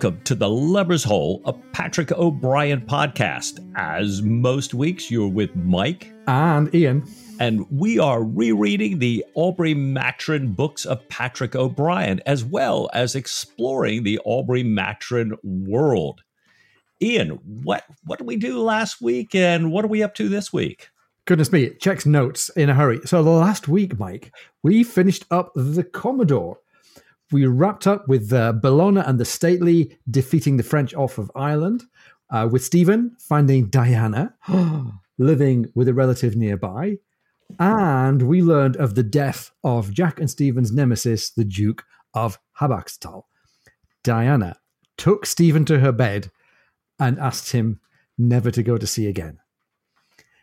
welcome to the Lubber's Hole, a Patrick O'Brian podcast. As most weeks, you're with Mike and Ian. And we are rereading the Aubrey Maturin books of Patrick O'Brian, as well as exploring the Aubrey Maturin world. Ian, what what did we do last week, and what are we up to this week? Goodness me, checks notes in a hurry. So the last week, Mike, we finished up the Commodore. We wrapped up with uh, Bellona and the Stately defeating the French off of Ireland, uh, with Stephen finding Diana, living with a relative nearby, and we learned of the death of Jack and Stephen's nemesis, the Duke of Habachtsthal. Diana took Stephen to her bed and asked him never to go to sea again.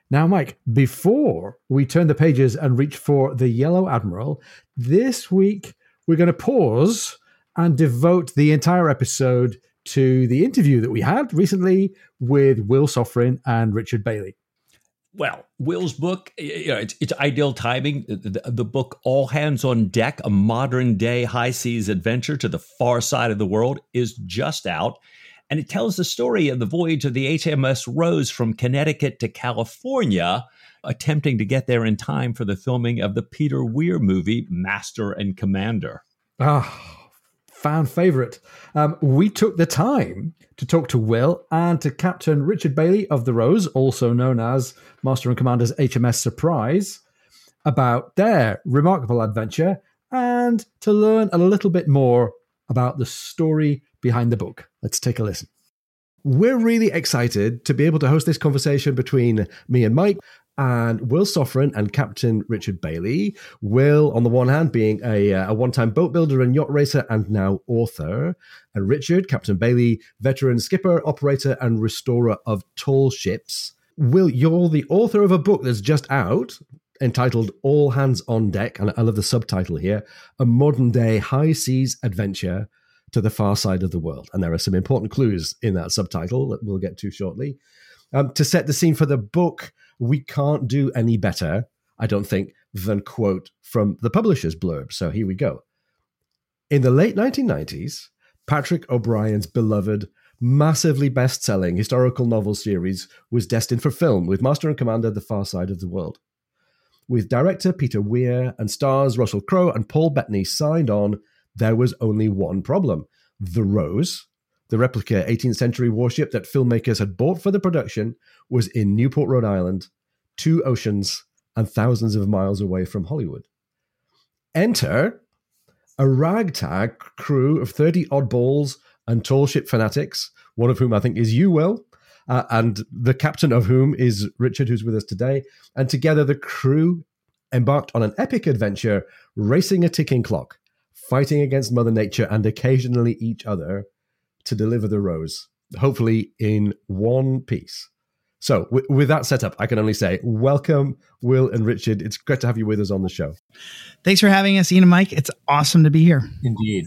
Now, Mike, before we turn the pages and reach for the Yellow Admiral, this week we're going to pause and devote the entire episode to the interview that we had recently with Will Sofrin and Richard Bailey. Well, Will's book, you know, it's, it's ideal timing. The, the, book All Hands on Deck, a modern day high seas adventure to the far side of the world, is just out. And it tells the story of the voyage of the HMS Rose from Connecticut to California, attempting to get there in time for the filming of the Peter Weir movie, Master and Commander. Ah, fan favorite. Um, we took the time to talk to Will and to Captain Richard Bailey of the Rose, also known as Master and Commander's HMS Surprise, about their remarkable adventure and to learn a little bit more about the story behind the book. Let's take a listen. We're really excited to be able to host this conversation between me and Mike and Will Sofrin and Captain Richard Bailey. Will, on the one hand, being a, uh, a one time boat builder and yacht racer and now author. And Richard, Captain Bailey, veteran skipper, operator, and restorer of tall ships. Will, you're the author of a book that's just out entitled All Hands on Deck. And I love the subtitle here A Modern Day High Seas Adventure to the far side of the world. And there are some important clues in that subtitle that we'll get to shortly. Um, to set the scene for the book, we can't do any better, I don't think, than quote from the publisher's blurb. So here we go. In the late 1990s, Patrick O'Brian's beloved, massively best selling historical novel series was destined for film with Master and Commander The Far Side of the World. With director Peter Weir and stars Russell Crowe and Paul Bettany signed on, there was only one problem. The Rose, the replica 18th century warship that filmmakers had bought for the production, was in Newport, Rhode Island, two oceans and thousands of miles away from Hollywood. Enter a ragtag crew of 30 oddballs and tall ship fanatics, one of whom I think is you, Will, uh, and the captain of whom is Richard, who's with us today. And together, the crew embarked on an epic adventure, racing a ticking clock fighting against Mother Nature and occasionally each other to deliver the rose, hopefully in one piece. So, w- with that setup, I can only say welcome, Will and Richard. It's great to have you with us on the show. Thanks for having us, Ian and Mike. It's awesome to be here. Indeed.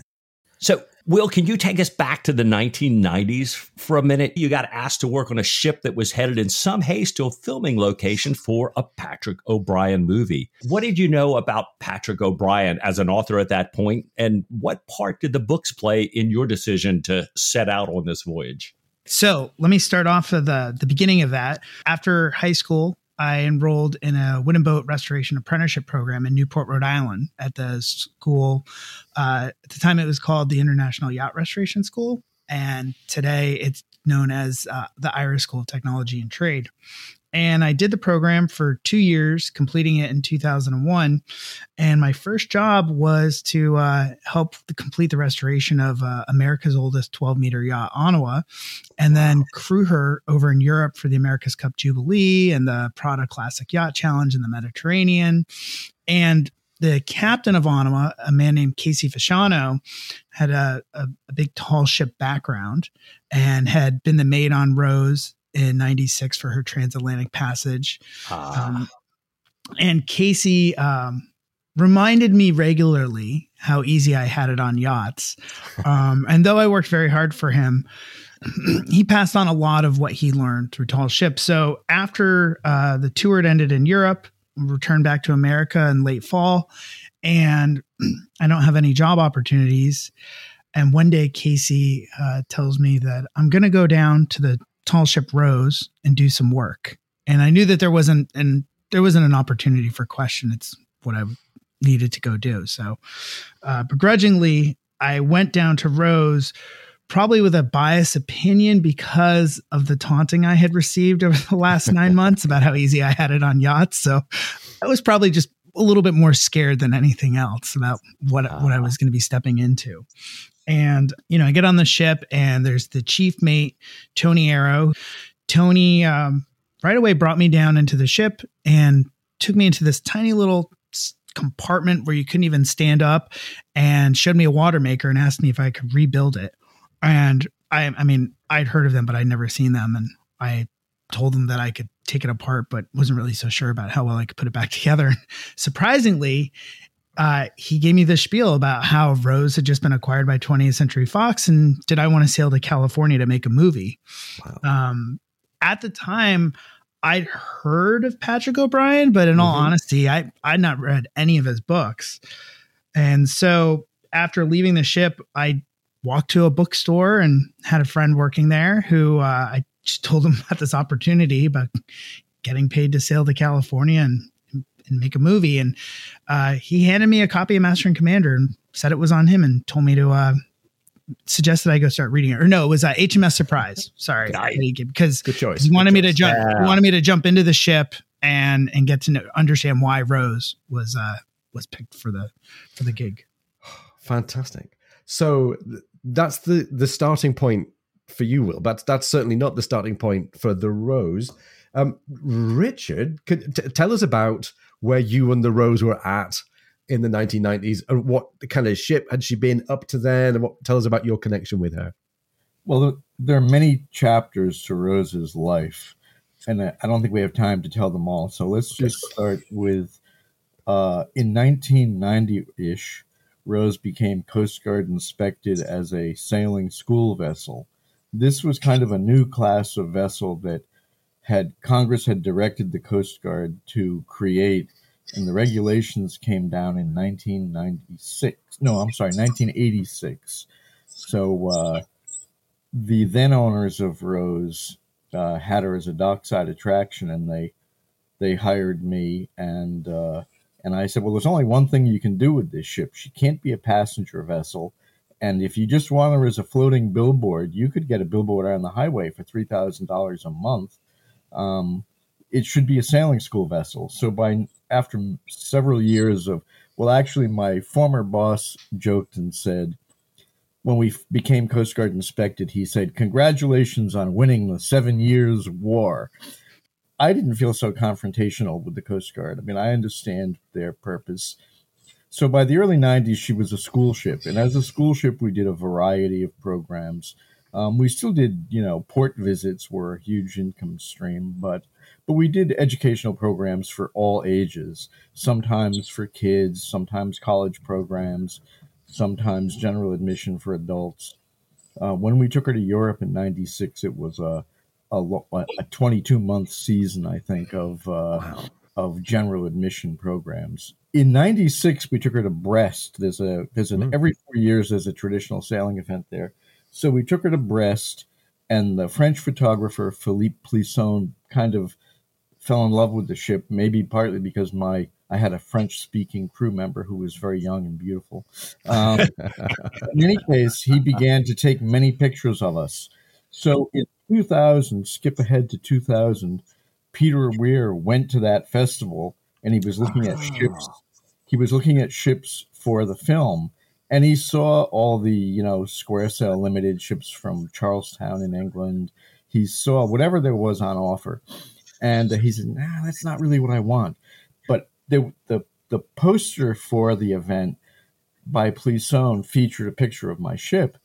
So, Will, can you take us back to the 1990s for a minute? You got asked to work on a ship that was headed in some haste to a filming location for a Patrick O'Brian movie. What did you know about Patrick O'Brian as an author at that point, and what part did the books play in your decision to set out on this voyage? So let me start off at the, uh, the beginning of that. After high school, I enrolled in a wooden boat restoration apprenticeship program in Newport, Rhode Island at the school. Uh, at the time, it was called the International Yacht Restoration School. And today it's known as uh, the IYRS School of Technology and Trade and I did the program for two years, completing it in 2001. And my first job was to uh, help complete the restoration of uh, America's oldest 12 meter yacht, Onawa, and then crew her over in Europe for the America's Cup Jubilee and the Prada Classic Yacht Challenge in the Mediterranean. And the captain of Onawa, a man named Casey Fasciano, had a, a, a, big tall ship background and had been the mate on Rose in 96 for her transatlantic passage. Ah. Um, and Casey um, reminded me regularly how easy I had it on yachts. Um, and though I worked very hard for him, he passed on a lot of what he learned through tall ships. So after uh, the tour had ended in Europe, returned back to America in late fall, and I don't have any job opportunities. And one day, Casey uh, tells me that I'm going to go down to the tall ship Rose and do some work. And I knew that there wasn't, and there wasn't an opportunity for question. It's what I needed to go do. So, uh, begrudgingly, I went down to Rose probably with a biased opinion because of the taunting I had received over the last nine months about how easy I had it on yachts. So I was probably just a little bit more scared than anything else about what uh. what I was going to be stepping into. And you know, I get on the ship, and there's the chief mate, Tony Arrow. Tony um, right away brought me down into the ship and took me into this tiny little compartment where you couldn't even stand up and showed me a water maker and asked me if I could rebuild it. And I, I mean, I'd heard of them, but I'd never seen them. And I told them that I could take it apart, but wasn't really so sure about how well I could put it back together. Surprisingly, uh, he gave me the spiel about how Rose had just been acquired by 20th Century Fox, and did I want to sail to California to make a movie? Wow. Um, at the time, I'd heard of Patrick O'Brian, but in mm-hmm. all honesty, I I'd not read any of his books, and so after leaving the ship, I walked to a bookstore and had a friend working there who uh, I just told him about this opportunity about getting paid to sail to California and and make a movie. And uh, he handed me a copy of Master and Commander and said it was on him and told me to uh, that I go start reading it. Or no, it was uh, HMS Surprise. Sorry, because good choice. He wanted good me choice. to jump. Yeah. He wanted me to jump into the ship and and get to know, understand why Rose was uh, was picked for the for the gig. Fantastic. So that's the the starting point for you, Will. But that's certainly not the starting point for the Rose. Um, Richard, could t- tell us about where you and the Rose were at in the 1990s, and what kind of ship had she been up to then, and what tell us about your connection with her. Well, there are many chapters to Rose's life, and I don't think we have time to tell them all. So let's just start with uh, in 1990 ish. Rose became Coast Guard inspected as a sailing school vessel. This was kind of a new class of vessel that had Congress had directed the Coast Guard to create, and the regulations came down in 1996. No, I'm sorry, 1986. So uh, the then owners of Rose uh, had her as a dockside attraction, and they they hired me and. Uh, and I said, well, there's only one thing you can do with this ship. She can't be a passenger vessel. And if you just want her as a floating billboard, you could get a billboard on the highway for $3,000 a month. Um, it should be a sailing school vessel. So by after several years of, well, actually, my former boss joked and said, when we became Coast Guard inspected, he said, Congratulations on winning the Seven Years' War. I didn't feel so confrontational with the Coast Guard. I mean, I understand their purpose. So by the early 90s, she was a school ship. And as a school ship, we did a variety of programs. Um, we still did, you know, port visits were a huge income stream, but but we did educational programs for all ages. Sometimes for kids, sometimes college programs, sometimes general admission for adults. Uh, when we took her to Europe in '96, it was a a, a 22 month season, I think, of uh, wow. of general admission programs. In '96, we took her to Brest. There's a there's an mm. every four years there's a traditional sailing event there. So we took her to Brest, and the French photographer Philippe Plisson kind of fell in love with the ship, maybe partly because my I had a French speaking crew member who was very young and beautiful. Um, in any case, he began to take many pictures of us. So in 2000, skip ahead to 2000, Peter Weir went to that festival and he was looking at ships. He was looking at ships for the film and he saw all the, you know, square sail limited ships from Charlestown in England. He saw whatever there was on offer. And he said, nah, that's not really what I want. But the, the, the poster for the event by Plisson featured a picture of my ship.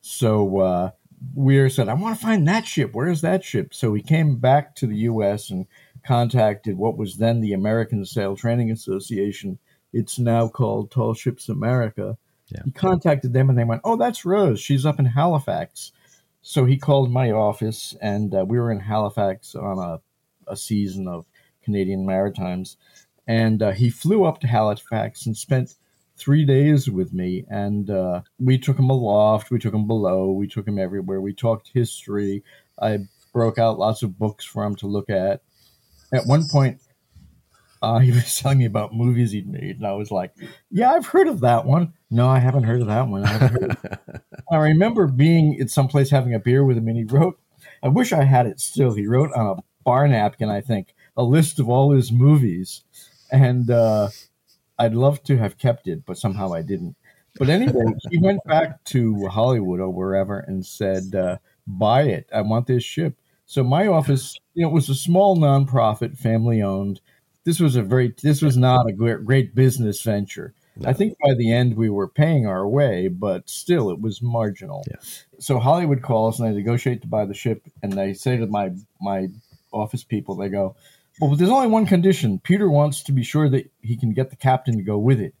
So, uh, Weir said, I want to find that ship. Where is that ship? So he came back to the U.S. and contacted what was then the American Sail Training Association. It's now called Tall Ships America. Yeah. He contacted them and they went, Oh, that's Rose. She's up in Halifax. So he called my office and uh, we were in Halifax on a, a season of Canadian Maritimes. And uh, he flew up to Halifax and spent three days with me, and uh, we took him aloft, we took him below, we took him everywhere. We talked history. I broke out lots of books for him to look at. At one point, uh, he was telling me about movies he'd made, and I was like, "Yeah, I've heard of that one." No, I haven't heard of that one. I, I remember being at some place having a beer with him, and he wrote. I wish I had it still. He wrote on a bar napkin, I think, a list of all his movies, and uh, I'd love to have kept it, but somehow I didn't. But anyway, he went back to Hollywood or wherever and said, uh, "Buy it. I want this ship." So my office, you know, it was a small nonprofit, family owned this was a very this was not a great, great business venture. No. I think by the end we were paying our way, but still it was marginal. Yeah. So Hollywood calls and they negotiate to buy the ship, and they say to my my office people, they go, "Well, there's only one condition. Peter wants to be sure that he can get the captain to go with it."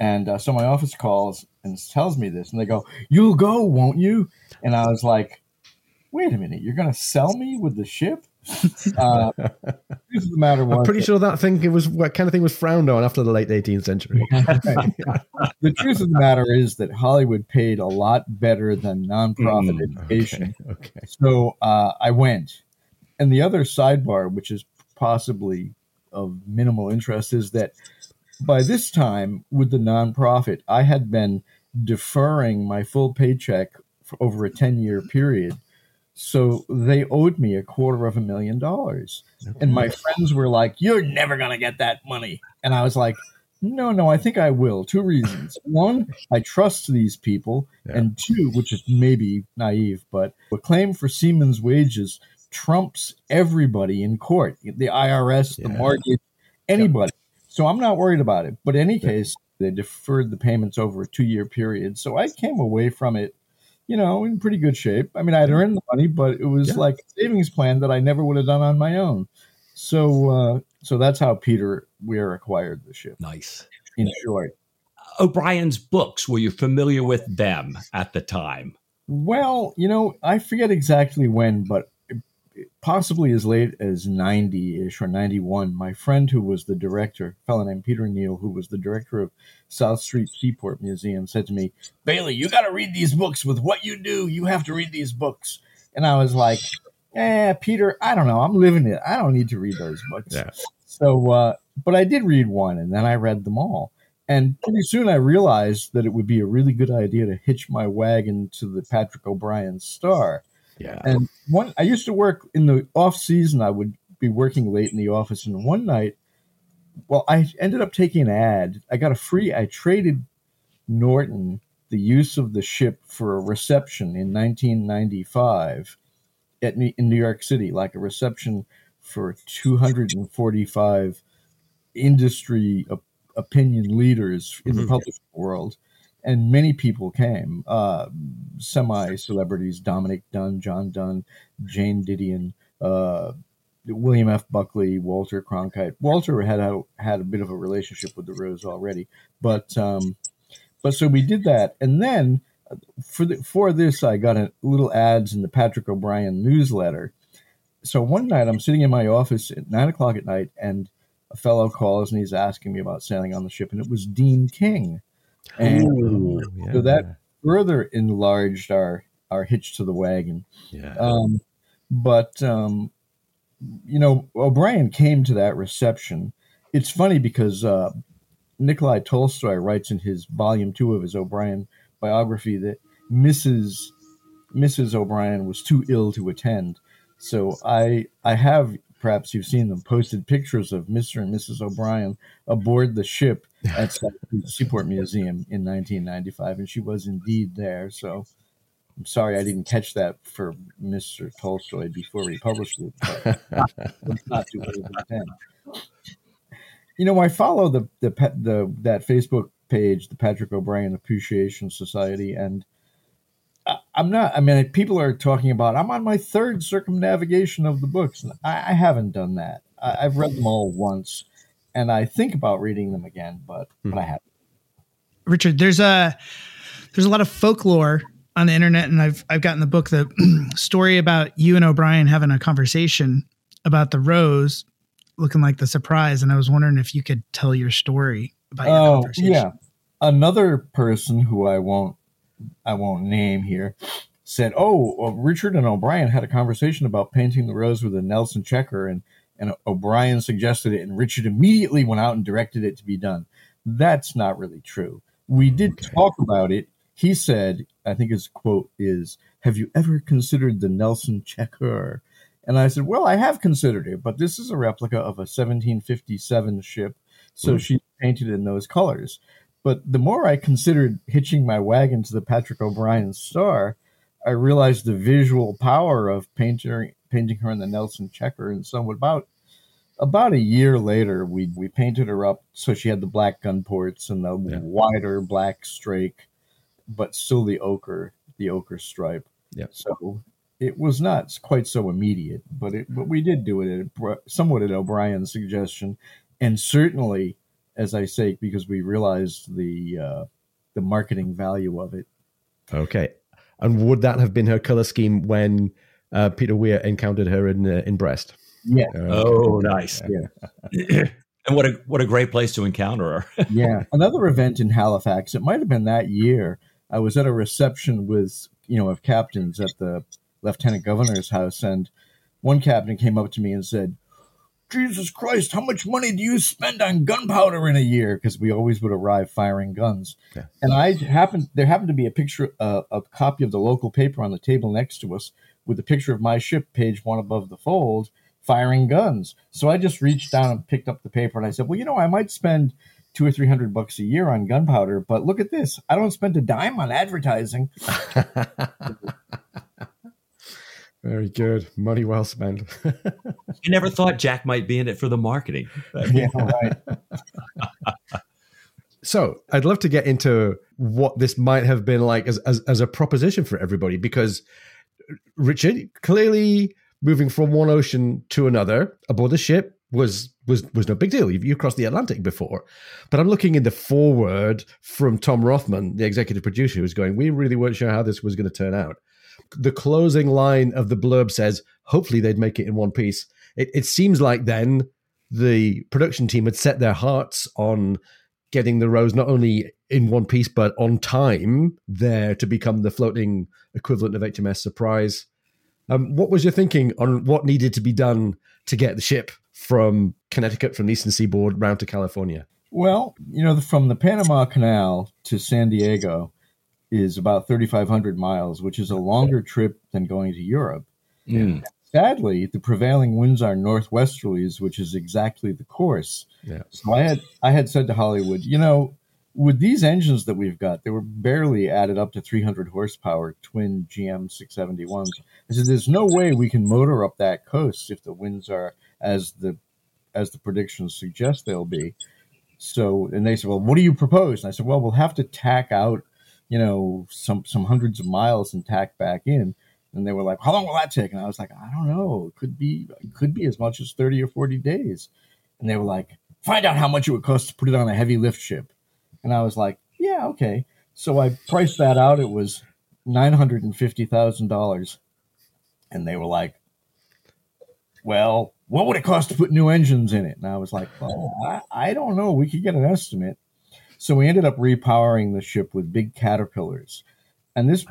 And uh, so my office calls and tells me this, and they go, "You'll go, won't you?" And I was like, "Wait a minute, you're going to sell me with the ship?" Uh, the matter was, I'm pretty sure that thing was what kind of thing was frowned on after the late 18th century. the truth of the matter is that Hollywood paid a lot better than nonprofit mm, education. Okay, okay. So uh, I went, and the other sidebar, which is possibly of minimal interest, is that by this time with the nonprofit, I had been deferring my full paycheck for over a 10 year period so they owed me a quarter of a million dollars. And my friends were like, You're never going to get that money. And I was like, No, no, I think I will. Two reasons. One, I trust these people. Yeah. And two, which is maybe naive, but a claim for Seamen's wages trumps everybody in court the IRS, the yeah. mortgage, anybody. So I'm not worried about it. But in any case, they deferred the payments over a two year period. So I came away from it you know, in pretty good shape. I mean, I'd earned the money, but it was yeah. like a savings plan that I never would have done on my own. So, uh, so that's how Peter Weir acquired the ship. Nice. In short, O'Brian's books. Were you familiar with them at the time? Well, you know, I forget exactly when, but possibly as late as 90 ish or 91, my friend who was the director, a fellow named Peter Neill, who was the director of South Street Seaport Museum, said to me, Bailey, you got to read these books. With what you do, you have to read these books. And I was like, eh, Peter, I don't know. I'm living it. I don't need to read those books. Yeah. So, uh, but I did read one and then I read them all. And pretty soon I realized that it would be a really good idea to hitch my wagon to the Patrick O'Brian star yeah. And one, I used to work in the off season. I would be working late in the office, and one night, well, I ended up taking an ad. I got a free. I traded Norton the use of the ship for a reception in 1995 at in New York City, like a reception for 245 industry op- opinion leaders in mm-hmm. the public world and many people came. Uh, Semi celebrities: Dominic Dunne, John Dunne, Joan Didion, uh, William F. Buckley, Walter Cronkite. Walter had a, had a bit of a relationship with the Rose already, but um, but so we did that, and then uh, for the, for this, I got a little ads in the Patrick O'Brian newsletter. So one night, I'm sitting in my office at nine o'clock at night, and a fellow calls and he's asking me about sailing on the ship, and it was Dean King and Ooh, yeah. so that further enlarged our our hitch to the wagon. Yeah. Um, but um, you know, O'Brian came to that reception. It's funny because uh, Nikolai Tolstoy writes in his volume two of his O'Brian biography that Mrs. Mrs. O'Brian was too ill to attend. So I I have perhaps you've seen them posted pictures of Mr. and Mrs. O'Brian aboard the ship at the Seaport Museum in 1995, and she was indeed there. So I'm sorry I didn't catch that for Mr. Tolstoy before we published it, but not too late You know, I follow the, the the that Facebook page, the Patrick O'Brian Appreciation Society, and I'm not. I mean, people are talking about. I'm on my third circumnavigation of the books, and I, I haven't done that. I, have read them all once, and I think about reading them again, but hmm. but I haven't. Richard, there's a there's a lot of folklore on the internet, and I've I've gotten the book the story about you and O'Brian having a conversation about the rose looking like the surprise, and I was wondering if you could tell your story about your oh, conversation. Yeah, another person who I won't I won't name here said, "Oh, well, Richard and O'Brian had a conversation about painting the rose with a Nelson checker, and and O'Brian suggested it, and Richard immediately went out and directed it to be done." That's not really true. We did okay. talk about it. He said, I think his quote is, "Have you ever considered the Nelson checker?" And I said, "Well, I have considered it, but this is a replica of a 1757 ship, so mm. she painted in those colors." But the more I considered hitching my wagon to the Patrick O'Brian star, I realized the visual power of painting painting her in the Nelson checker. And so about about a year later, we we painted her up so she had the black gun ports and the yeah. wider black strake, but still the ochre the ochre stripe. Yeah. So it was not quite so immediate, but it but we did do it at, somewhat at O'Brian's suggestion, and certainly, as I say, because we realized the uh, the marketing value of it. Okay, and would that have been her color scheme when uh, Peter Weir encountered her in uh, in Brest? Yeah. Oh, nice. Yeah. and what a what a great place to encounter her. yeah. Another event in Halifax. It might have been that year. I was at a reception with you know of captains at the lieutenant governor's house, and one captain came up to me and said, Jesus Christ, how much money do you spend on gunpowder in a year? Because we always would arrive firing guns. Yeah. And I happened there happened to be a picture, uh, a copy of the local paper on the table next to us with a picture of my ship, page one above the fold, firing guns. So I just reached down and picked up the paper and I said, well, you know, I might spend two or three hundred bucks a year on gunpowder, but look at this. I don't spend a dime on advertising. Very good. Money well spent. you never thought Jack might be in it for the marketing. yeah, right. so I'd love to get into what this might have been like as, as, as a proposition for everybody because uh, Richard clearly moving from one ocean to another aboard a ship was was was no big deal. You, you crossed the Atlantic before, but I'm looking in the foreword from Tom Rothman, the executive producer, who's going, "We really weren't sure how this was going to turn out." The closing line of the blurb says, hopefully they'd make it in one piece. It, it seems like then the production team had set their hearts on getting the rose not only in one piece but on time there to become the floating equivalent of HMS Surprise. Um, what was your thinking on what needed to be done to get the ship from Connecticut, from the eastern seaboard, round to California? Well, you know, from the Panama Canal to San Diego, is about 3,500 miles, which is a longer trip than going to Europe. Mm. Sadly, the prevailing winds are northwesterlies, which is exactly the course. Yeah. So I had I had said to Hollywood, you know, with these engines that we've got, they were barely added up to 300 horsepower twin GM 671s. I said, there's no way we can motor up that coast if the winds are as the as the predictions suggest they'll be. So, and they said, well, what do you propose? And I said, well, we'll have to tack out you know, some some hundreds of miles and tack back in. And they were like, "How long will that take?" And I was like, "I don't know. It could be it could be as much as thirty or forty days." And they were like, "Find out how much it would cost to put it on a heavy lift ship." And I was like, "Yeah, okay." So I priced that out. It was nine hundred and fifty thousand dollars, and they were like, "Well, what would it cost to put new engines in it?" And I was like, "Well, I, I don't know. We could get an estimate." So we ended up repowering the ship with big caterpillars, and this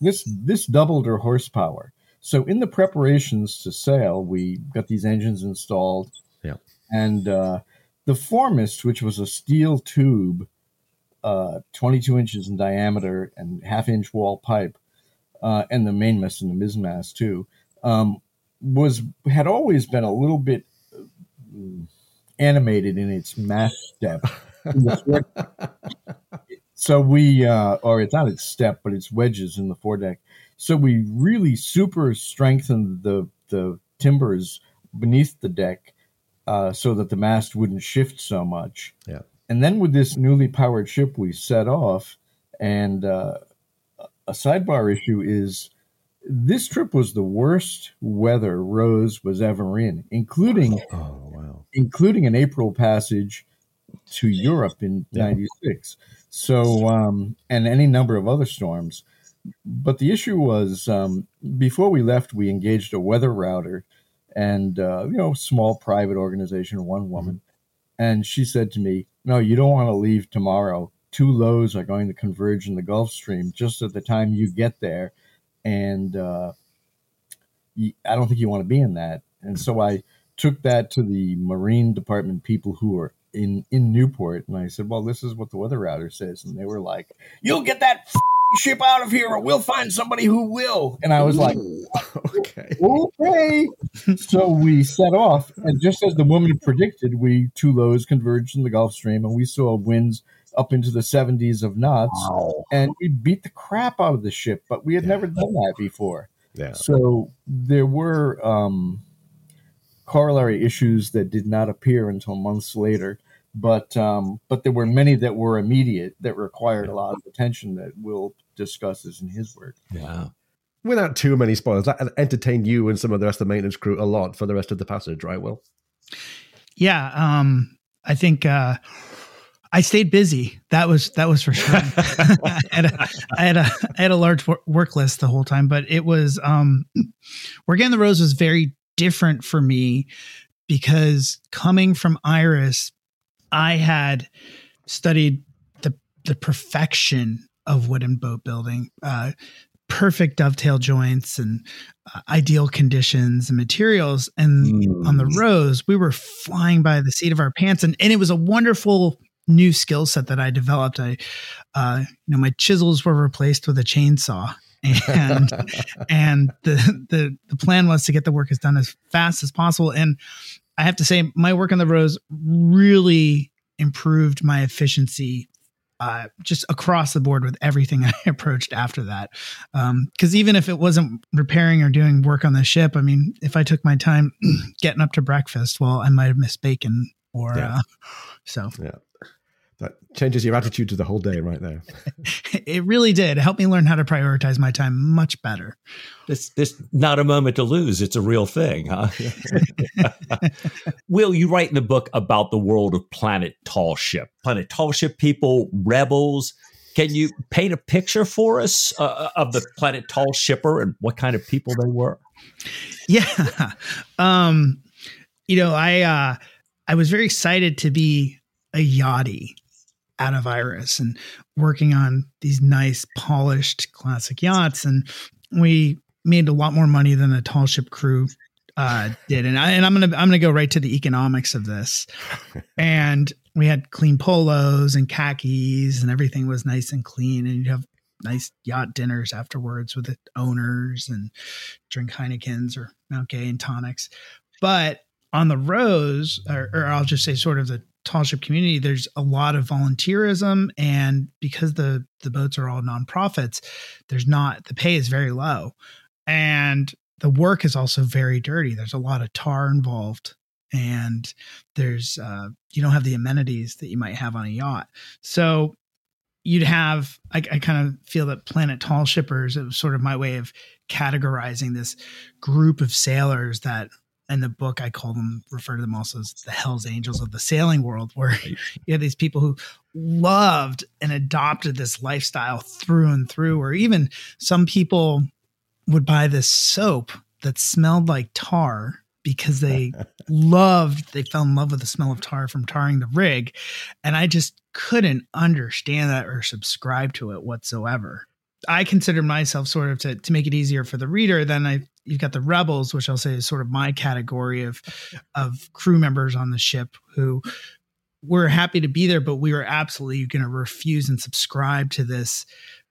this this doubled her horsepower. So in the preparations to sail, we got these engines installed. Yeah, and uh, the foremast, which was a steel tube, uh, 22 inches in diameter and half inch wall pipe, uh, and the mainmast and the mizzenmast too, um, was had always been a little bit uh, animated in its mast step. So we, uh, or it's not its step, but it's wedges in the foredeck. So we really super strengthened the the timbers beneath the deck uh, so that the mast wouldn't shift so much. Yeah. And then with this newly powered ship, we set off. And uh, a sidebar issue is this trip was the worst weather Rose was ever in, including oh, wow. including an April passage to Europe in '96. So, um, and any number of other storms. But the issue was um, before we left, we engaged a weather router and, uh, you know, small private organization, one woman. Mm-hmm. And she said to me, No, you don't want to leave tomorrow two lows are going to converge in the Gulf Stream just at the time you get there, and uh, I don't think you want to be in that. And so I took that to the Marine Department people who were in in Newport, and I said, "Well, this is what the weather router says," and they were like, "You'll get that." F- ship out of here or we'll find somebody who will and i was like okay okay so we set off and just as the woman predicted we two lows converged in the gulf stream and we saw winds up into the 70s of knots wow. and we beat the crap out of the ship but we had yeah. never done that before yeah. so there were um, corollary issues that did not appear until months later but um, but there were many that were immediate that required a lot of attention that Will discusses in his work. Yeah. Without too many spoilers, that entertained you and some of the rest of the maintenance crew a lot for the rest of the passage, right, Will? Yeah, um, I think uh, I stayed busy. That was that was for sure. I, had a, I had a I had a large work list the whole time, but it was um, working on the rose was very different for me because coming from IYRS, I had studied the the perfection of wooden boat building. Uh, perfect dovetail joints and uh, ideal conditions and materials. And mm. on the mm. Rose, we were flying by the seat of our pants, and, and it was a wonderful new skill set that I developed. I, uh, you know, my chisels were replaced with a chainsaw. And and the, the the plan was to get the work as done as fast as possible and i have to say my work on the rose really improved my efficiency uh, just across the board with everything I approached after that. Because um, even if it wasn't repairing or doing work on the ship, I mean, if I took my time getting up to breakfast, well, I might have missed bacon or yeah. uh, so. Yeah that changes your attitude to the whole day right there. it really did. help me learn how to prioritize my time much better. This this not a moment to lose. It's a real thing, huh? Will, you write in the book about the world of Planet Tall Ship. Planet Tall Ship people, rebels. Can you paint a picture for us uh, of the Planet Tall Shipper and what kind of people they were? Yeah. Um, you know, I uh, I was very excited to be a yachty out of IYRS and working on these nice, polished classic yachts. And we made a lot more money than the tall ship crew uh, did. And I and I'm gonna I'm gonna go right to the economics of this. And we had clean polos and khakis, and everything was nice and clean. And you'd have nice yacht dinners afterwards with the owners and drink Heinekens or Mount Gay and tonics. But on the Rose, or, or I'll just say sort of the tall ship community, there's a lot of volunteerism, and because the the boats are all nonprofits, there's not the pay is very low, and the work is also very dirty. There's a lot of tar involved, and there's uh, you don't have the amenities that you might have on a yacht. So you'd have I, I kind of feel that Planet Tall Shippers it was sort of my way of categorizing this group of sailors that in the book i call them refer to them also as the hells angels of the sailing world where you have these people who loved and adopted this lifestyle through and through or even some people would buy this soap that smelled like tar because they loved they fell in love with the smell of tar from tarring the rig. And i just couldn't understand that or subscribe to it whatsoever I consider myself sort of to, to make it easier for the reader. Then I you've got the rebels, which I'll say is sort of my category of of crew members on the ship who were happy to be there, but we were absolutely going to refuse and subscribe to this.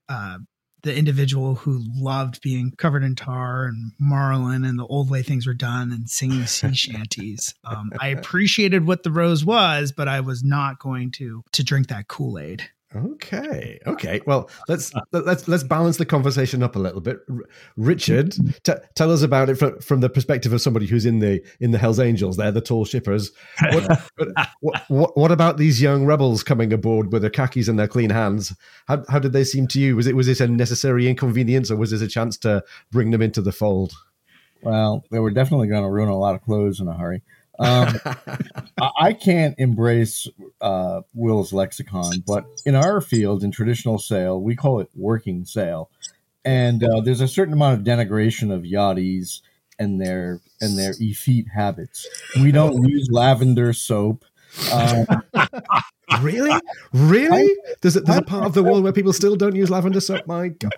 Uh, the individual who loved being covered in tar and marline and the old way things were done and singing sea shanties. Um, I appreciated what the rose was, but I was not going to to drink that Kool Aid. Okay. Okay. Well, let's let's let's balance the conversation up a little bit. Richard, t- tell us about it from, from the perspective of somebody who's in the in the Hell's Angels. They're the tall shippers. What, what, what, what, about these young rebels coming aboard with their khakis and their clean hands? How how did they seem to you? Was it was it a necessary inconvenience, or was this a chance to bring them into the fold? Well, they were definitely going to ruin a lot of clothes in a hurry. Um, I can't embrace uh, Will's lexicon, but in our field, in traditional sail, we call it working sail, and uh, there's a certain amount of denigration of yachties and their and their effete habits. We don't use lavender soap. Um, really, really? There's a, there's a part of the world where people still don't use lavender soap. My God.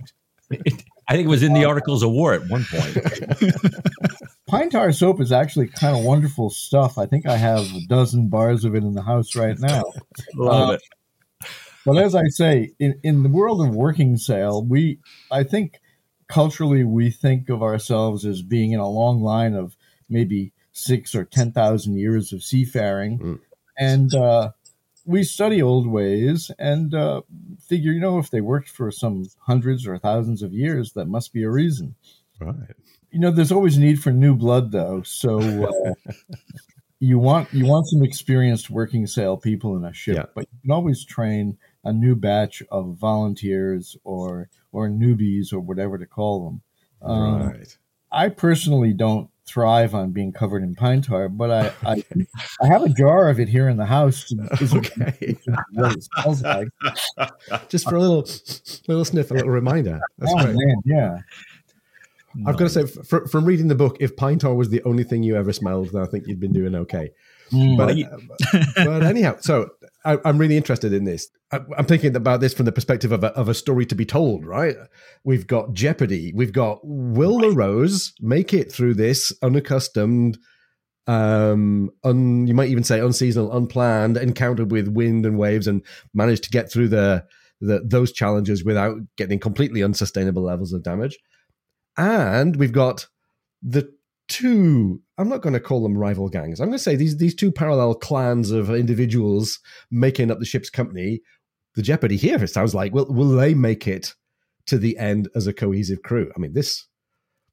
I think it was in the Articles of War at one point. pine tar soap is actually kind of wonderful stuff. I think I have a dozen bars of it in the house right now. Love Uh, it. But as I say, in, in the world of working sail, we I think culturally we think of ourselves as being in a long line of maybe six or ten thousand years of seafaring, Mm. and uh, we study old ways and uh, figure, you know, if they worked for some hundreds or thousands of years, that must be a reason. Right. You know, there's always a need for new blood, though. So uh, you want you want some experienced working sail people in a ship, Yeah. but you can always train a new batch of volunteers or or newbies or whatever to call them. Um, right. I personally don't thrive on being covered in pine tar, but I I, I have a jar of it here in the house. Okay. what it smells like. Just for a little little sniff, a little reminder. That's Oh great. man, yeah. I've got to say, fr- from reading the book, if pine tar was the only thing you ever smelled, then I think you'd been doing okay. Mm. But, Well, but anyhow, so I, I'm really interested in this. I, I'm thinking about this from the perspective of a, of a story to be told, right? We've got Jeopardy. We've got Will the Rose make it through this unaccustomed, um, un, you might even say unseasonal, unplanned encounter with wind and waves, and manage to get through the, the those challenges without getting completely unsustainable levels of damage. And we've got the two i'm not going to call them rival gangs. I'm going to say these these two parallel clans of individuals making up the ship's company the jeopardy here it sounds like will will they make it to the end as a cohesive crew? I mean this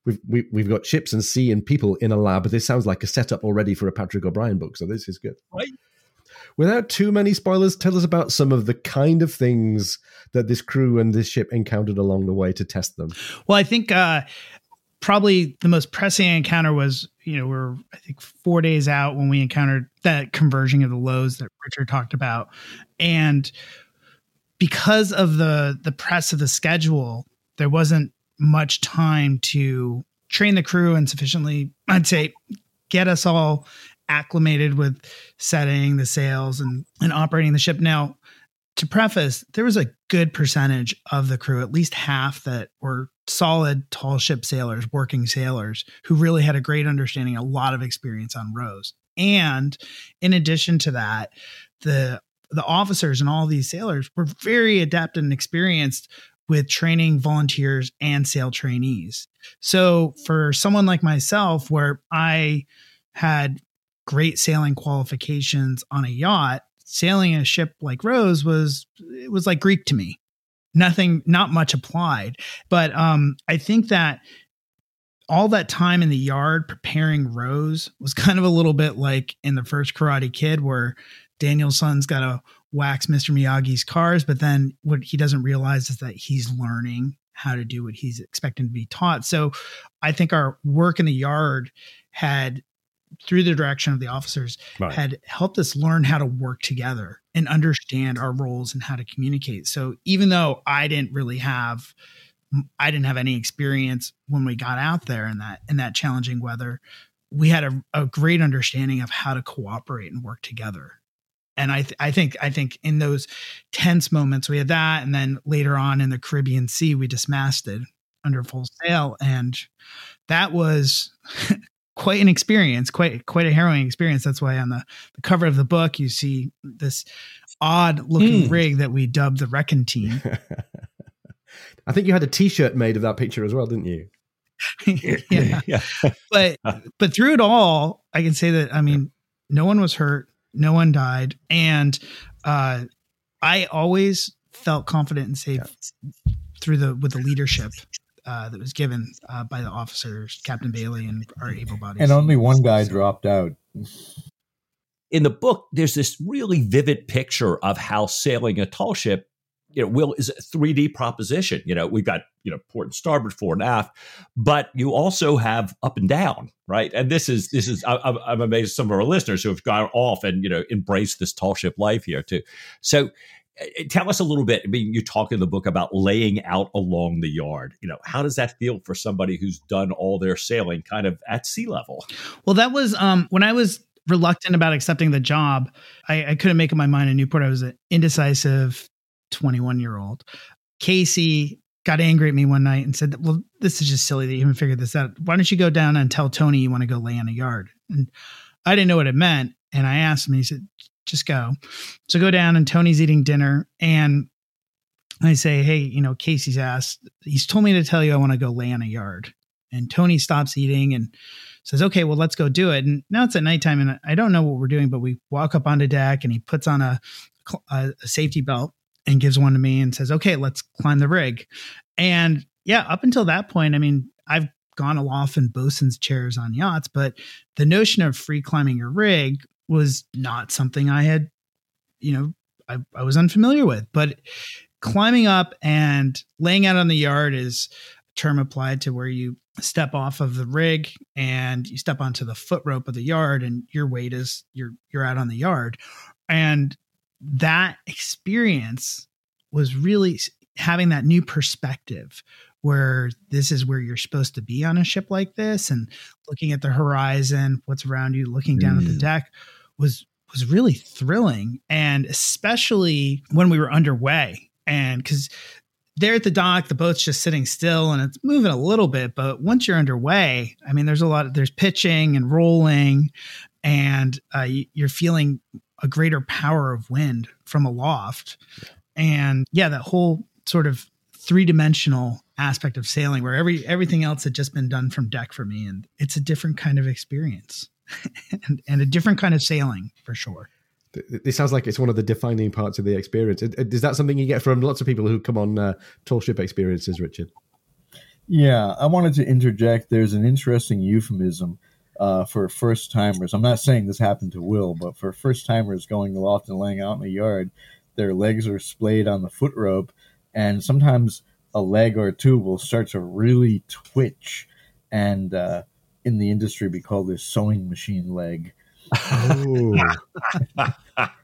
we've we, we've got ships and sea and people in a lab. This sounds like a setup already for a patrick o'brian book so this is good. Right. Without too many spoilers tell us about some of the kind of things that this crew and this ship encountered along the way to test them. Well, I think uh, probably the most pressing encounter was, you know, we're I think four days out when we encountered that conversion of the lows that Richard talked about, and because of the the press of the schedule, there wasn't much time to train the crew and sufficiently, I'd say, get us all acclimated with setting the sails and and operating the ship. Now, to preface, there was a good percentage of the crew, at least half that were solid tall ship sailors, working sailors who really had a great understanding, a lot of experience on Rose. And in addition to that, the the officers and all these sailors were very adept and experienced with training volunteers and sail trainees. So for someone like myself, where I had great sailing qualifications on a yacht, sailing a ship like Rose was it was like Greek to me. Nothing, not much applied. But um, I think that all that time in the yard preparing Rose was kind of a little bit like in the first Karate Kid, where Daniel's son's got to wax Mr. Miyagi's cars, but then what he doesn't realize is that he's learning how to do what he's expecting to be taught. So I think our work in the yard had through the direction of the officers Right. had helped us learn how to work together and understand our roles and how to communicate. So even though I didn't really have I didn't have any experience when we got out there in that in that challenging weather, we had a, a great understanding of how to cooperate and work together. And I, th- I think, I think in those tense moments we had that, and then later on in the Caribbean Sea we dismasted under full sail, and that was quite an experience, quite quite a harrowing experience. That's why on the, the cover of the book you see this odd looking Hmm. rig that we dubbed the Wrecking Team. I think you had a T-shirt made of that picture as well, didn't you? yeah. yeah. but but through it all, I can say that I mean, no one was hurt, no one died, and uh, I always felt confident and safe through the with the leadership uh, that was given uh, by the officers, Captain Bailey, and our able bodies. And only one guy dropped out. in the book, there's this really vivid picture of how sailing a tall ship, you know, will is a 3D proposition. You know, we've got you know port and starboard, fore and aft, but you also have up and down, right? And this is this is I, I'm I'm amazed some of our listeners who have gone off and you know embraced this tall ship life here too. So. Uh, Tell us a little bit. I mean, you talk in the book about laying out along the yard. You know, how does that feel for somebody who's done all their sailing kind of at sea level? Well, that was um, when I was reluctant about accepting the job. I, I couldn't make up my mind in Newport. I was an indecisive 21 year old. Casey got angry at me one night and said, Well, this is just silly that you haven't figured this out. Why don't you go down and tell Tony you want to go lay in a yard? And I didn't know what it meant. And I asked him, he said, Just go. So go down and Tony's eating dinner. And I say, Hey, you know, Casey's asked, he's told me to tell you I want to go lay in a yard. And Tony stops eating and says, okay, well, let's go do it. And now it's at nighttime and I don't know what we're doing, but we walk up onto deck and he puts on a, a, safety belt and gives one to me and says, okay, let's climb the rig. And yeah, up until that point, I mean, I've gone aloft in bosun's chairs on yachts, but the notion of free climbing your rig was not something I had, you know, I, I was unfamiliar with. But climbing up and laying out on the yard is a term applied to where you step off of the rig and you step onto the foot rope of the yard and your weight is you're you're out on the yard and that experience was really having that new perspective where this is where you're supposed to be on a ship like this and looking at the horizon what's around you looking down mm. at the mm. deck was was really thrilling and especially when we were underway and because there at the dock, the boat's just sitting still and it's moving a little bit. But once you're underway, I mean, there's a lot of there's pitching and rolling, and uh, you're feeling a greater power of wind from aloft. And yeah, that whole sort of three dimensional aspect of sailing where every everything else had just been done from deck for me, and it's a different kind of experience and, and a different kind of sailing for sure This sounds like it's one of the defining parts of the experience. Is that something you get from lots of people who come on uh, tall ship experiences, Richard? Yeah, I wanted to interject. There's an interesting euphemism uh, for first timers. I'm not saying this happened to Will, but for first timers going aloft and laying out in the yard, their legs are splayed on the foot rope, and sometimes a leg or two will start to really twitch. And uh, in the industry, we call this sewing machine leg. Oh.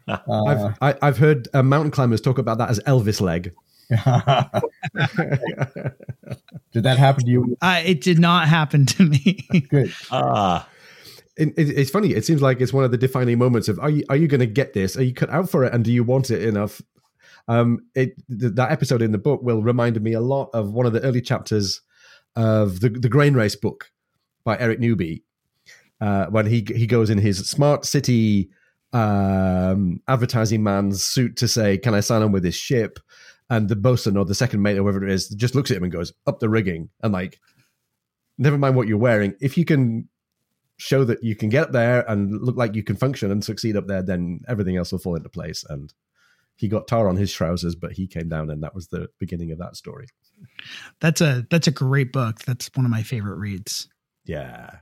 I've, I, have heard uh, mountain climbers talk about that as Elvis leg. did that happen to you? Uh, it did not happen to me. Good. Ah. It, it, it's funny. It seems like it's one of the defining moments of are you are you going to get this? Are you cut out for it? And do you want it enough? Um, it th- that episode in the book will remind me a lot of one of the early chapters of the the Grain Race book by Eric Newby, uh, when he he goes in his smart city um, advertising man's suit to say, "Can I sign on with this ship?" And the bosun or the second mate or whoever it is just looks at him and goes, "Up the rigging," and like, never mind what you're wearing. If you can show that you can get up there and look like you can function and succeed up there, then everything else will fall into place. And he got tar on his trousers, but he came down, and that was the beginning of that story. That's a that's a great book. That's one of my favorite reads. Yeah,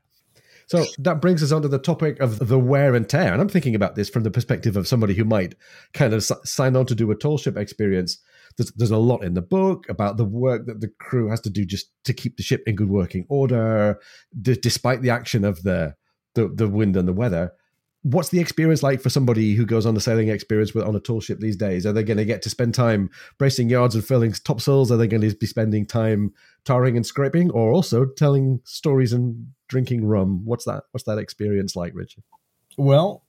so that brings us on to the topic of the wear and tear. And I'm thinking about this from the perspective of somebody who might kind of sign on to do a tall ship experience. There's, there's a lot in the book about the work that the crew has to do just to keep the ship in good working order, d- despite the action of the, the, the wind and the weather what's the experience like for somebody who goes on a sailing experience with, on a tall ship these days? Are they going to get to spend time bracing yards and filling topsails? Are they going to be spending time tarring and scraping, or also telling stories and drinking rum? What's that? What's that experience like, Richard? Well,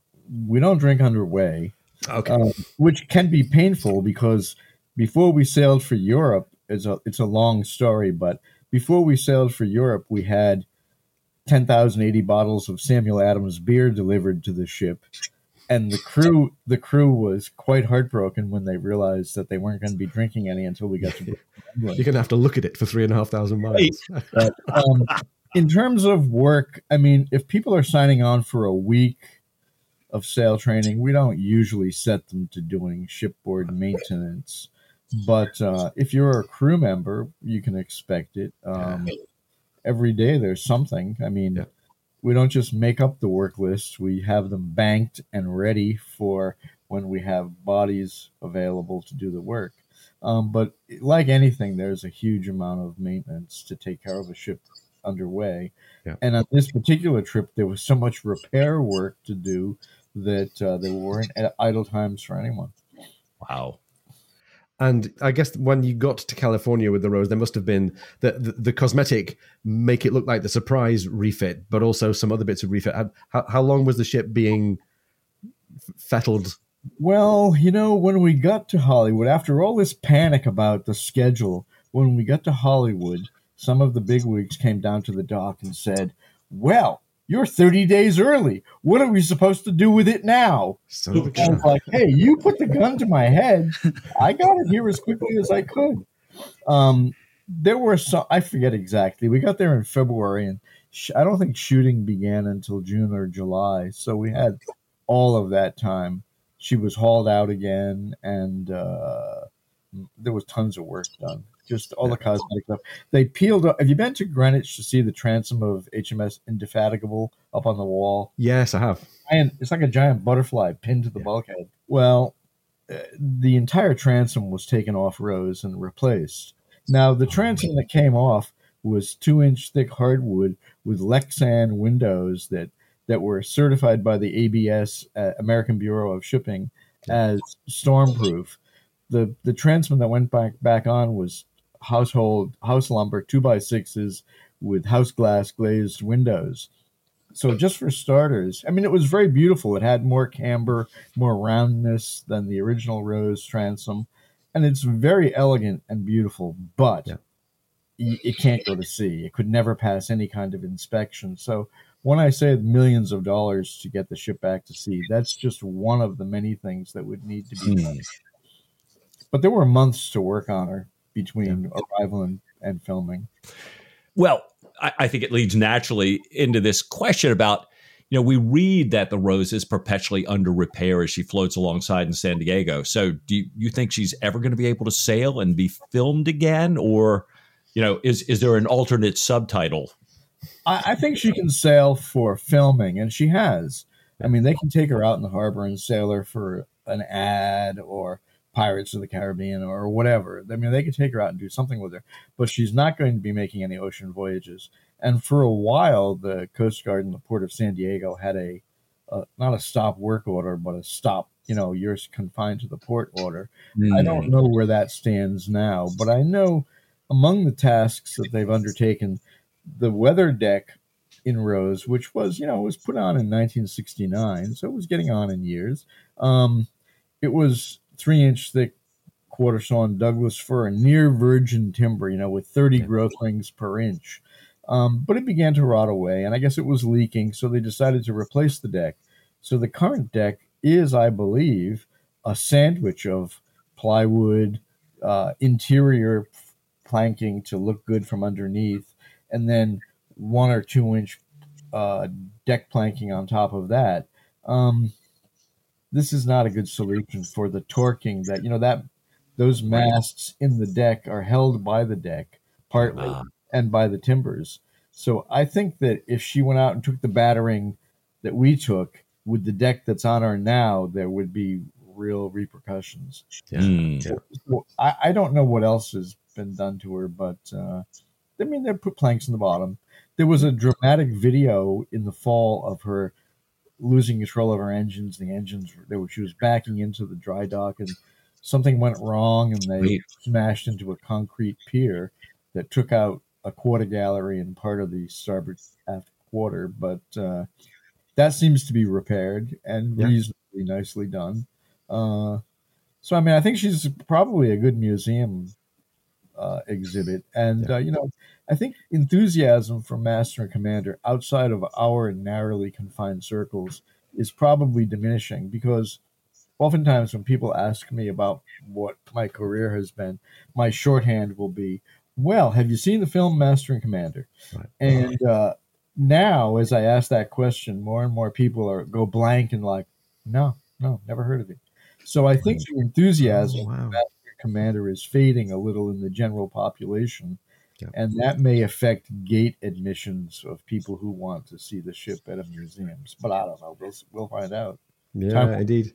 we don't drink underway, okay, um, which can be painful because before we sailed for Europe, it's a it's a long story, but before we sailed for Europe, we had 10,080 bottles of Samuel Adams beer delivered to the ship. And the crew, the crew was quite heartbroken when they realized that they weren't going to be drinking any until we got to. You're going to have to look at it for three and a half thousand miles. but, um, in terms of work, I mean, if people are signing on for a week of sail training, we don't usually set them to doing shipboard maintenance. But uh, if you're a crew member, you can expect it. Um, every day there's something. I mean, yeah. we don't just make up the work list, we have them banked and ready for when we have bodies available to do the work. Um, but like anything, there's a huge amount of maintenance to take care of a ship underway. Yeah. And on this particular trip, there was so much repair work to do that uh, there weren't idle times for anyone. Wow. And I guess when you got to California with the Rose, there must have been the, the, the cosmetic make it look like the surprise refit, but also some other bits of refit. How, how long was the ship being fettled? Well, you know, when we got to Hollywood, after all this panic about the schedule, when we got to Hollywood, some of the bigwigs came down to the dock and said, Well, you're 30 days early. What are we supposed to do with it now? So I was like, hey, you put the gun to my head. I got it here as quickly as I could. Um, there were some, I forget exactly. We got there in February, and sh- I don't think shooting began until June or July. So we had all of that time. She was hauled out again, and uh, there was tons of work done just all the cosmetic stuff. They peeled up. Have you been to Greenwich to see the transom of HMS Indefatigable up on the wall? Yes, I have. And it's like a giant butterfly pinned to the bulkhead. Well, uh, the entire transom was taken off Rose and replaced. Now, the transom that came off was two inch thick hardwood with Lexan windows that, that were certified by the ABS, uh, American Bureau of Shipping, as stormproof. The, the transom that went back, back on was household house lumber two by sixes with house glass glazed windows. So just for starters, I mean, it was very beautiful. It had more camber, more roundness than the original Rose transom, and it's very elegant and beautiful. But Yeah. it can't go to sea. It could never pass any kind of inspection. So when I say millions of dollars to get the ship back to sea, that's just one of the many things that would need to be hmm. done. But there were months to work on her between arrival and, and filming. Well, I, I think it leads naturally into this question about, you know, we read that the Rose is perpetually under repair as she floats alongside in San Diego. So do you, you think she's ever going to be able to sail and be filmed again? Or, you know, is, is there an alternate subtitle? I, I think she can sail for filming, and she has. I mean, they can take her out in the harbor and sail her for an ad or Pirates of the Caribbean or whatever. I mean, they could take her out and do something with her, but she's not going to be making any ocean voyages. And for a while, the Coast Guard in the port of San Diego had a uh, not a stop work order, but a stop. You know, you're confined to the port order. I don't know where that stands now, but I know among the tasks that they've undertaken, the weather deck in Rose, which was, you know, was put on in 1969, so it was getting on in years. Um, it was three inch thick quarter sawn Douglas fir near virgin timber, you know, with 30 growth rings per inch. Um, but it began to rot away, and I guess it was leaking, so they decided to replace the deck. So the current deck is, I believe, a sandwich of plywood, uh, interior planking to look good from underneath, and then one or two inch uh, deck planking on top of that. Um, this is not a good solution for the torquing that you know that those masts in the deck are held by the deck partly Ah. and by the timbers. So I think that if she went out and took the battering that we took with the deck that's on her now, there would be real repercussions. Mm. Well, I, I don't know what else has been done to her, but uh, I mean, they put planks in the bottom. There was a dramatic video in the fall of her losing control of her engines. The engines, they were, she was backing into the dry dock, and something went wrong, and they Right. smashed into a concrete pier that took out a quarter gallery and part of the starboard aft quarter. But uh, that seems to be repaired and Yeah. reasonably nicely done. Uh, so, I mean, I think she's probably a good museum uh, exhibit. And, uh, you know, I think enthusiasm for Master and Commander outside of our narrowly confined circles is probably diminishing because oftentimes when people ask me about what my career has been, my shorthand will be, well, have you seen the film Master and Commander? Right. And uh, now, as I ask that question, more and more people are go blank and like, no, no, never heard of it. So I think the enthusiasm Oh, wow. Commander is fading a little in the general population, Yeah. and that may affect gate admissions of people who want to see the ship at a museums. But I don't know. We'll we'll find out. Yeah, indeed.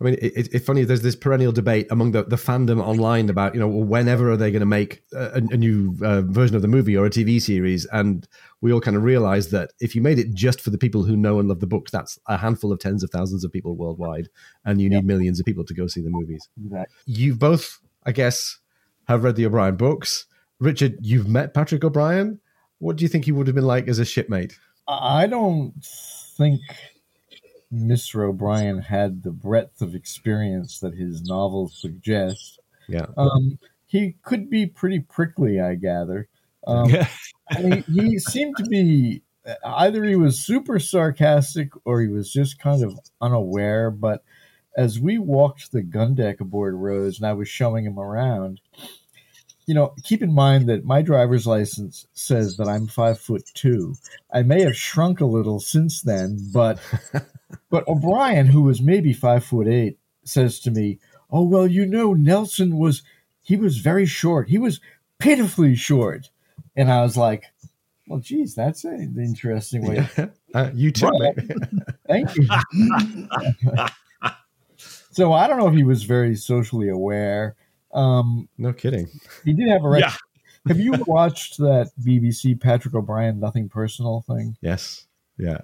I mean, it, it, it's funny. There's this perennial debate among the, the fandom online about you know whenever are they going to make a, a new uh, version of the movie or a TV series, and we all kind of realize that if you made it just for the people who know and love the books, that's a handful of tens of thousands of people worldwide, and you need millions of people to go see the movies. Exactly. You've both I guess, have read the O'Brian books. Richard, you've met Patrick O'Brian. What do you think he would have been like as a shipmate? I don't think Mr. O'Brian had the breadth of experience that his novels suggest. Yeah. Um, he could be pretty prickly, I gather. Um, he, he seemed to be either he was super sarcastic or he was just kind of unaware. But as we walked the gun deck aboard Rose and I was showing him around, you know, keep in mind that my driver's license says that I'm five foot two. I may have shrunk a little since then, but but O'Brian, who was maybe five foot eight, says to me, "Oh well, you know, Nelson was he was very short. He was pitifully short." And I was like, "Well, geez, that's an interesting way." Uh, you too. Thank you. so I don't know if he was very socially aware. Um, no kidding. he did have a right. Yeah. Have you watched that BBC Patrick O'Brian Nothing Personal thing? Yes. Yeah.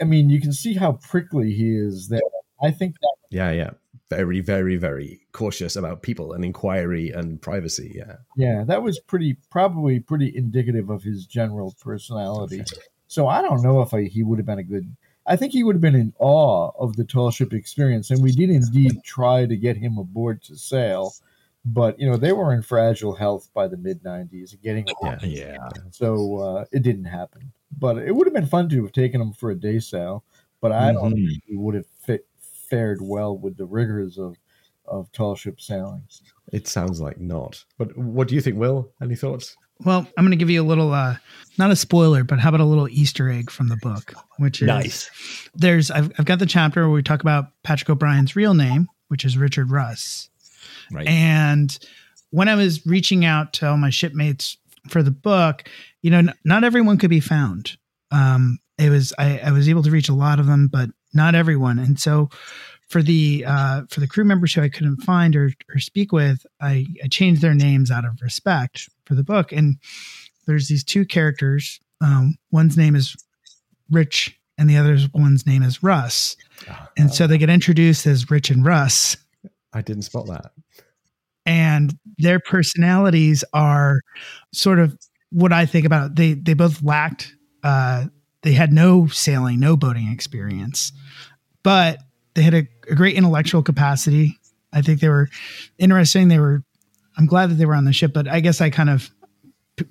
I mean, you can see how prickly he is there. I think that Yeah. Yeah. Very, very, very cautious about people and inquiry and privacy. Yeah. yeah, that was pretty probably pretty indicative of his general personality. So I don't know if I, he would have been a good. I think he would have been in awe of the tall ship experience, and we did indeed try to get him aboard to sail, but you know they were in fragile health by the mid '90s, and getting Yeah. yeah. so uh, it didn't happen. But it would have been fun to have taken them for a day sail. But I don't Mhm. think he would have fit, fared well with the rigors of of tall ship sailing. It sounds like not. But what do you think, Will? Any thoughts? Well, I'm going to give you a little, uh, not a spoiler, but how about a little Easter egg from the book, which is Nice. there's, I've, I've got the chapter where we talk about Patrick O'Brian's real name, which is Richard Russ. Right. And when I was reaching out to all my shipmates for the book, you know, n- not everyone could be found. Um, it was I, I was able to reach a lot of them, but not everyone. And so for the uh, for the crew members who I couldn't find or, or speak with, I, I changed their names out of respect for the book. And there's these two characters. Um, one's name is Rich, and the other one's name is Russ. And so they get introduced as Rich and Russ I didn't spot that. and their personalities are sort of what I think about. They they both lacked. Uh, they had no sailing, no boating experience, but they had a, a great intellectual capacity. I think they were interesting. They were. I'm glad that they were on the ship, but I guess I kind of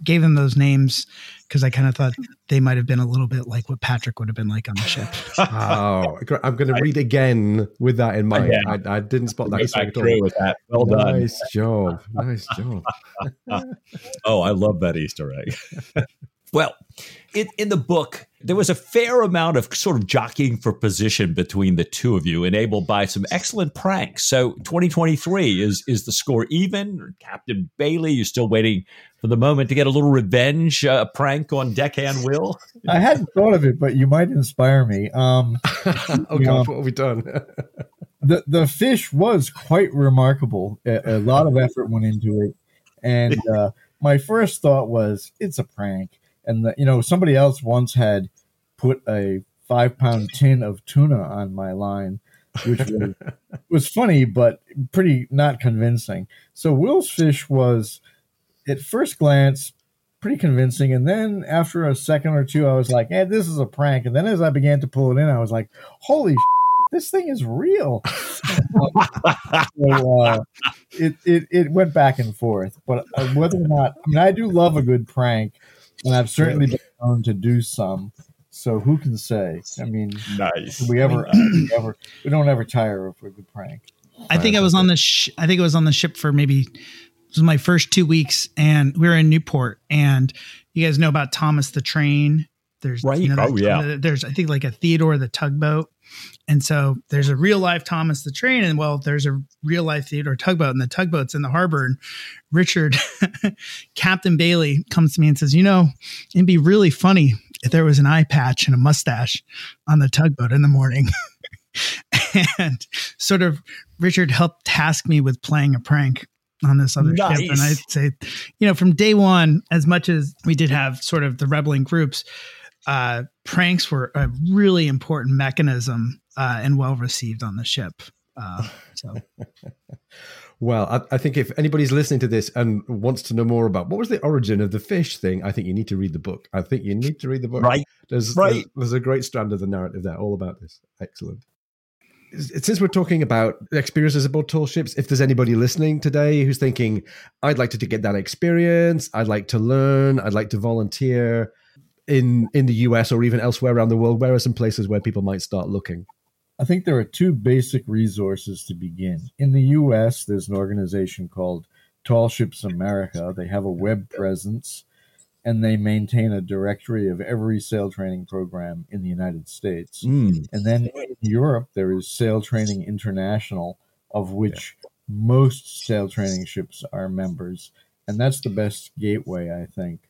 gave them those names because I kind of thought mm-hmm. they might have been a little bit like what Patrick would have been like on the ship. Oh, I'm going to read again with that in mind. Yeah. I, I didn't spot that. Right so back at all. through with that. Well done. Nice job. Nice job. Oh, I love that Easter egg. well, in, in the book, there was a fair amount of sort of jockeying for position between the two of you, enabled by some excellent pranks. So, 2023 is is the score even? Captain Bailey, you're still waiting for the moment to get a little revenge uh, prank on Deckhand Will. I hadn't thought of it, but you might inspire me. Um, oh, Yeah. God, what have we done? the the fish was quite remarkable. A, a lot of effort went into it, and uh, my first thought was it's a prank. And the, you know, somebody else once had put a five pound tin of tuna on my line, which was, was funny but pretty not convincing. So Will's fish was, at first glance, pretty convincing, and then after a second or two, I was like, "Eh, this is a prank." And then as I began to pull it in, I was like, "Holy." This thing is real. so, uh, it, it it went back and forth, but uh, whether or not I mean, I do love a good prank, and I've certainly been known to do some. So who can say? I mean, Nice. we ever, we ever, we don't ever tire of a good prank. I think I was on the sh- I think I was on the ship for maybe it was my first two weeks, and we were in Newport, and you guys know about Thomas the Train. There's Right. you know, Oh, yeah. There's I think like a Theodore the tugboat, and so there's a real life Thomas the Train, and well, there's a real life Theodore tugboat, and the tugboat's in the harbor, and Richard, Captain Bailey, comes to me and says, you know, it'd be really funny if there was an eye patch and a mustache on the tugboat in the morning. and sort of Richard helped task me with playing a prank on this other ship. And I'd say, you know, from day one, as much as we did have sort of the rebelling groups, uh, pranks were a really important mechanism uh, and well received on the ship. Uh, so Well, I, I, think if anybody's listening to this and wants to know more about what was the origin of the fish thing, I think you need to read the book. I think you need to read the book. Right. There's, right. there's, there's a great strand of the narrative there, all about this. Excellent. Since we're talking about experiences aboard tall ships, if there's anybody listening today who's thinking, I'd like to, to get that experience, I'd like to learn, I'd like to volunteer in in the US or even elsewhere around the world, where are some places where people might start looking? I think there are two basic resources to begin. In the US, there's an organization called Tall Ships America. They have a web presence and they maintain a directory of every sail training program in the United States. Mm. And then in Europe, there is Sail Training International, of which yeah. most sail training ships are members. And that's the best gateway, I think.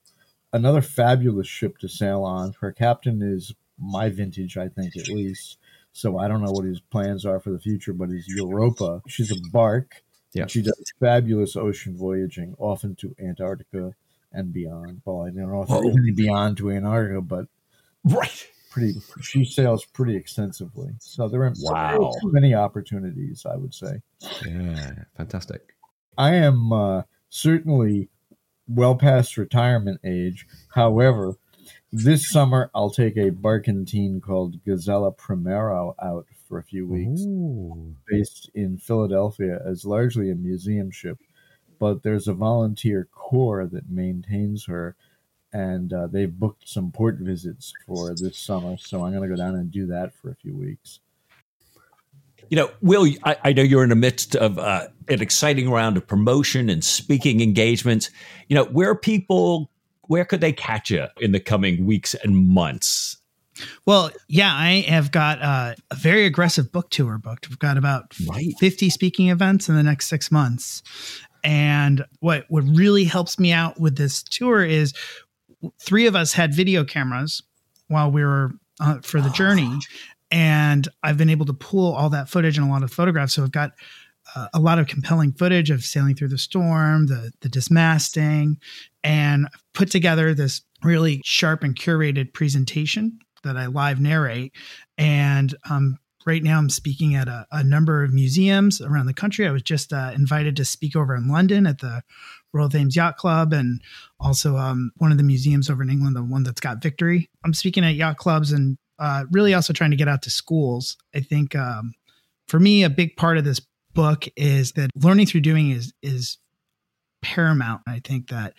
Another fabulous ship to sail on. Her captain is my vintage, I think, at least so I don't know what his plans are for the future, but he's Europa. She's a bark. Yeah. She does fabulous ocean voyaging, often to Antarctica and beyond. Well, I don't know if oh. really beyond to Antarctica, but right. Pretty, she sails pretty extensively. So there are wow. many opportunities, I would say. Yeah, fantastic. I am uh, certainly well past retirement age. However, this summer, I'll take a barkentine called Gazela Primeiro out for a few weeks, Ooh. based in Philadelphia as largely a museum ship. But there's a volunteer corps that maintains her, and uh, they've booked some port visits for this summer. So I'm going to go down and do that for a few weeks. You know, Will, I, I know you're in the midst of uh, an exciting round of promotion and speaking engagements. You know, where people where could they catch you in the coming weeks and months? Well, yeah, I have got uh, a very aggressive book tour booked. We've got about right. 50 speaking events in the next six months. And what, what really helps me out with this tour is three of us had video cameras while we were uh, for the journey. And I've been able to pull all that footage and a lot of photographs. So I've got uh, a lot of compelling footage of sailing through the storm, the the dismasting, and I've put together this really sharp and curated presentation that I live narrate. And um, right now, I'm speaking at a, a, number of museums around the country. I was just uh, invited to speak over in London at the Royal Thames Yacht Club, and also um, one of the museums over in England, the one that's got Victory. I'm speaking at yacht clubs and uh, really also trying to get out to schools. I think um, for me, a big part of this book is that learning through doing is is paramount. I think that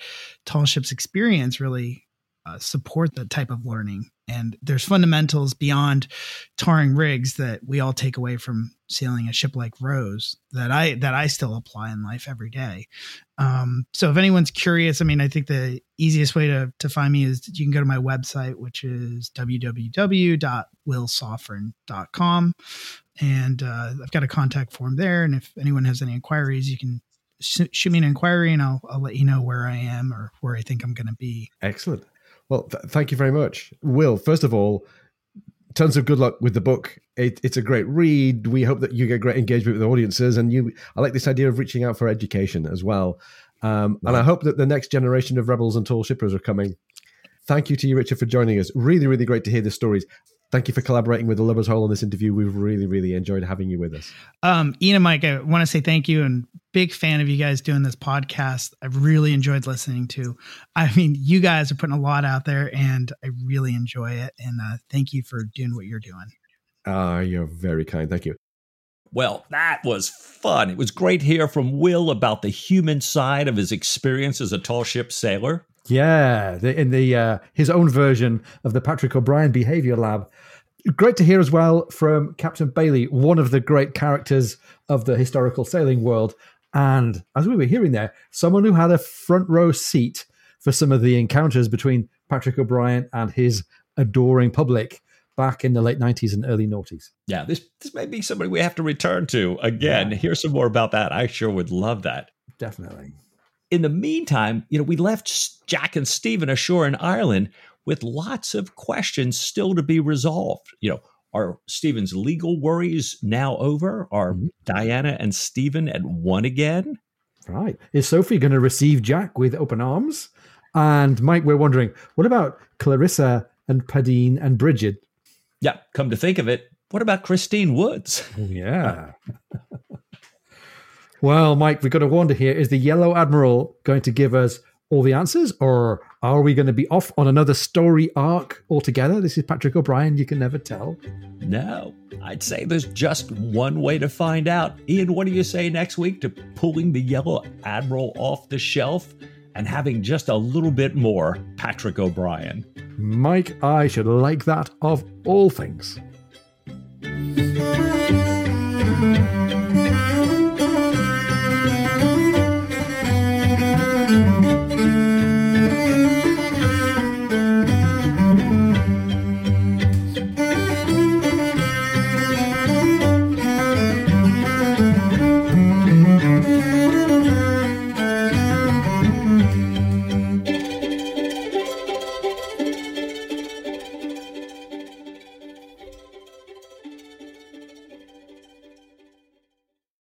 tall ships experience really uh, support that type of learning. And there's fundamentals beyond tarring rigs that we all take away from sailing a ship like Rose that I that I still apply in life every day. Um, so if anyone's curious, I mean, I think the easiest way to to find me is you can go to my website, which is www.willsofrin.com, and uh, I've got a contact form there. And if anyone has any inquiries, you can shoot me an inquiry, and I'll I'll let you know where I am or where I think I'm going to be. Excellent. Well, th- thank you very much, Will. First of all, tons of good luck with the book. It, it's a great read. We hope that you get great engagement with the audiences, and you. I like this idea of reaching out for education as well. Um, And I hope that the next generation of rebels and tall shippers are coming. Thank you to you, Richard, for joining us. Really, really great to hear the stories thank you for collaborating with the Lubber's Hole on this interview. We've really, really enjoyed having you with us. Um, Ian and Mike, I want to say thank you and big fan of you guys doing this podcast. I've really enjoyed listening to. I mean, you guys are putting a lot out there, and I really enjoy it. And uh, thank you for doing what you're doing. Ah, uh, you're very kind. Thank you. Well, that was fun. It was great to hear from Will about the human side of his experience as a tall ship sailor. Yeah, the, in the uh, his own version of the Patrick O'Brian Behavior Lab. Great to hear as well from Captain Bailey, one of the great characters of the historical sailing world, and as we were hearing there, someone who had a front row seat for some of the encounters between Patrick O'Brian and his adoring public back in the late 90s and early noughties. Yeah, this this may be somebody we have to return to again. Yeah. Hear some more about that. I sure would love that. Definitely in the meantime, you know, we left Jack and Stephen ashore in Ireland with lots of questions still to be resolved. You know, are Stephen's legal worries now over? Are mm-hmm. Diana and Stephen at one again? Right. Is Sophie going to receive Jack with open arms? And Mike, we're wondering, what about Clarissa and Padeen and Bridget? Yeah, come to think of it, what about Christine Woods? Oh, yeah. Well, Mike, we've got to wonder here: is the Yellow Admiral going to give us all the answers, or are we going to be off on another story arc altogether? This is Patrick O'Brian. You can never tell. No, I'd say there's just one way to find out. Ian, what do you say next week to pulling the Yellow Admiral off the shelf and having just a little bit more Patrick O'Brian? Mike, I should like that of all things.